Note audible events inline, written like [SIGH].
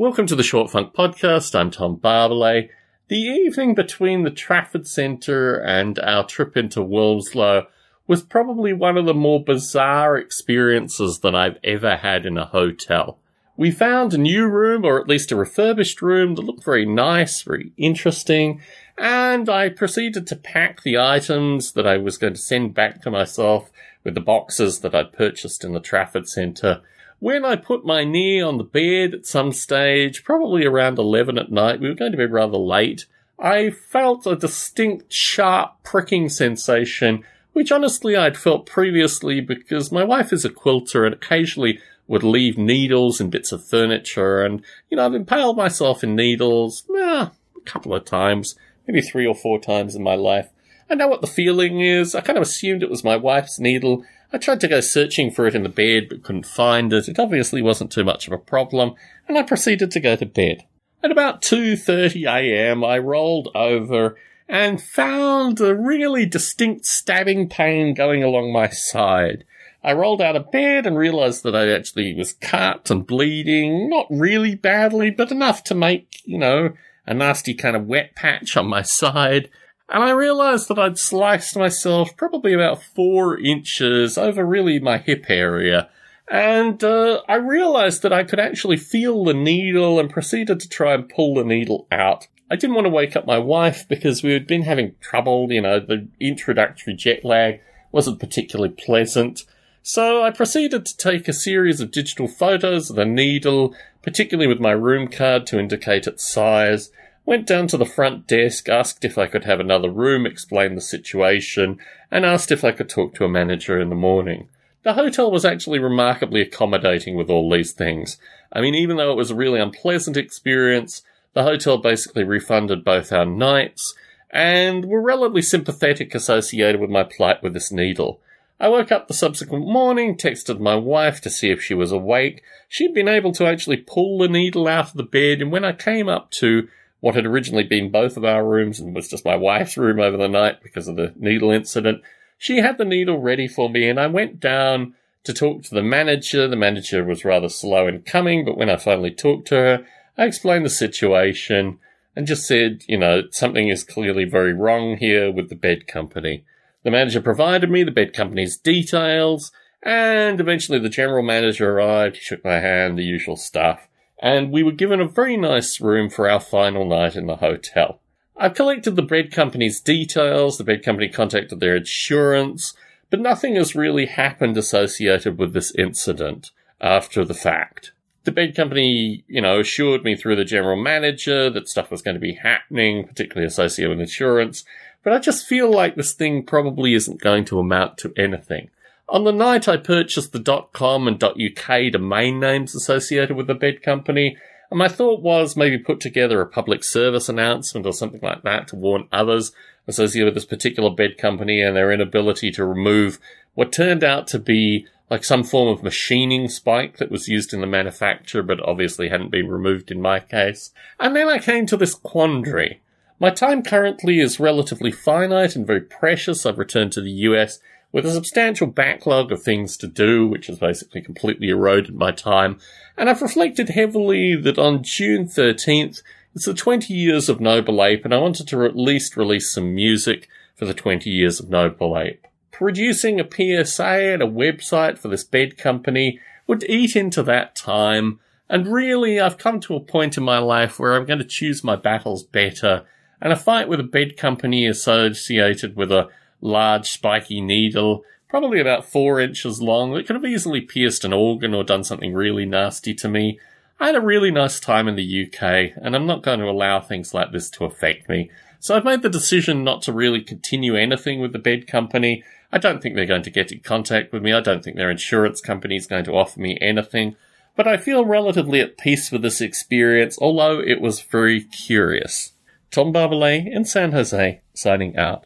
Welcome to the Short Funk Podcast. I'm Tom Barbalet. The evening between the Trafford Centre and our trip into Wilmslow was probably one of the more bizarre experiences that I've ever had in a hotel. We found a new room, or at least a refurbished room, that looked very nice, very interesting, and I proceeded to pack the items that I was going to send back to myself with the boxes that I'd purchased in the Trafford Centre when I put my knee on the bed at some stage, probably around 11 at night, we were going to be rather late, I felt a distinct sharp pricking sensation, which honestly I'd felt previously because my wife is a quilter and occasionally would leave needles in bits of furniture and, you know, I've impaled myself in needles, eh, a couple of times, maybe three or four times in my life. I know what the feeling is. I kind of assumed it was my wife's needle I tried to go searching for it in the bed, but couldn't find it. It obviously wasn't too much of a problem, and I proceeded to go to bed. At about 2.30 a.m., I rolled over and found a really distinct stabbing pain going along my side. I rolled out of bed and realized that I actually was cut and bleeding, not really badly, but enough to make, you know, a nasty kind of wet patch on my [LAUGHS] side and I realised that I'd sliced myself probably about four inches over really my hip area. And uh, I realised that I could actually feel the needle and proceeded to try and pull the needle out. I didn't want to wake up my wife because we had been having trouble, you know, the introductory jet lag wasn't particularly pleasant. So I proceeded to take a series of digital photos of the needle, particularly with my room card to indicate its size, Went down to the front desk, asked if I could have another room, explained the situation, and asked if I could talk to a manager in the morning. The hotel was actually remarkably accommodating with all these things. I mean, even though it was a really unpleasant experience, the hotel basically refunded both our nights and were relatively sympathetic associated with my plight with this needle. I woke up the subsequent morning, texted my wife to see if she was awake. She'd been able to actually pull the needle out of the bed, and when I came up to what had originally been both of our rooms and was just my wife's room over the night because of the needle incident. She had the needle ready for me, and I went down to talk to the manager. The manager was rather slow in coming, but when I finally talked to her, I explained the situation and just said, you know, something is clearly very wrong here with the bed company. The manager provided me the bed company's details, and eventually the general manager arrived. He shook my hand, the usual stuff and we were given a very nice room for our final night in the hotel. I've collected the bread company's details, the bread company contacted their insurance, but nothing has really happened associated with this incident after the fact. The bed company, you know, assured me through the general manager that stuff was going to be happening, particularly associated with insurance, but I just feel like this thing probably isn't going to amount to anything. On the night I purchased the .com and .uk domain names associated with the bed company, and my thought was maybe put together a public service announcement or something like that to warn others associated with this particular bed company and their inability to remove what turned out to be like some form of machining spike that was used in the manufacture but obviously hadn't been removed in my case. And then I came to this quandary. My time currently is relatively finite and very precious. I've returned to the US with a substantial backlog of things to do, which has basically completely eroded my time. And I've reflected heavily that on June 13th, it's the 20 years of Noble Ape, and I wanted to at least release some music for the 20 years of Noble Ape. Producing a PSA and a website for this bed company would eat into that time, and really I've come to a point in my life where I'm going to choose my battles better, and a fight with a bed company associated with a large spiky needle, probably about four inches long, that could have easily pierced an organ or done something really nasty to me. I had a really nice time in the UK, and I'm not going to allow things like this to affect me. So I've made the decision not to really continue anything with the bed company. I don't think they're going to get in contact with me. I don't think their insurance company is going to offer me anything. But I feel relatively at peace with this experience, although it was very curious. Tom Barbalet in San Jose, signing out.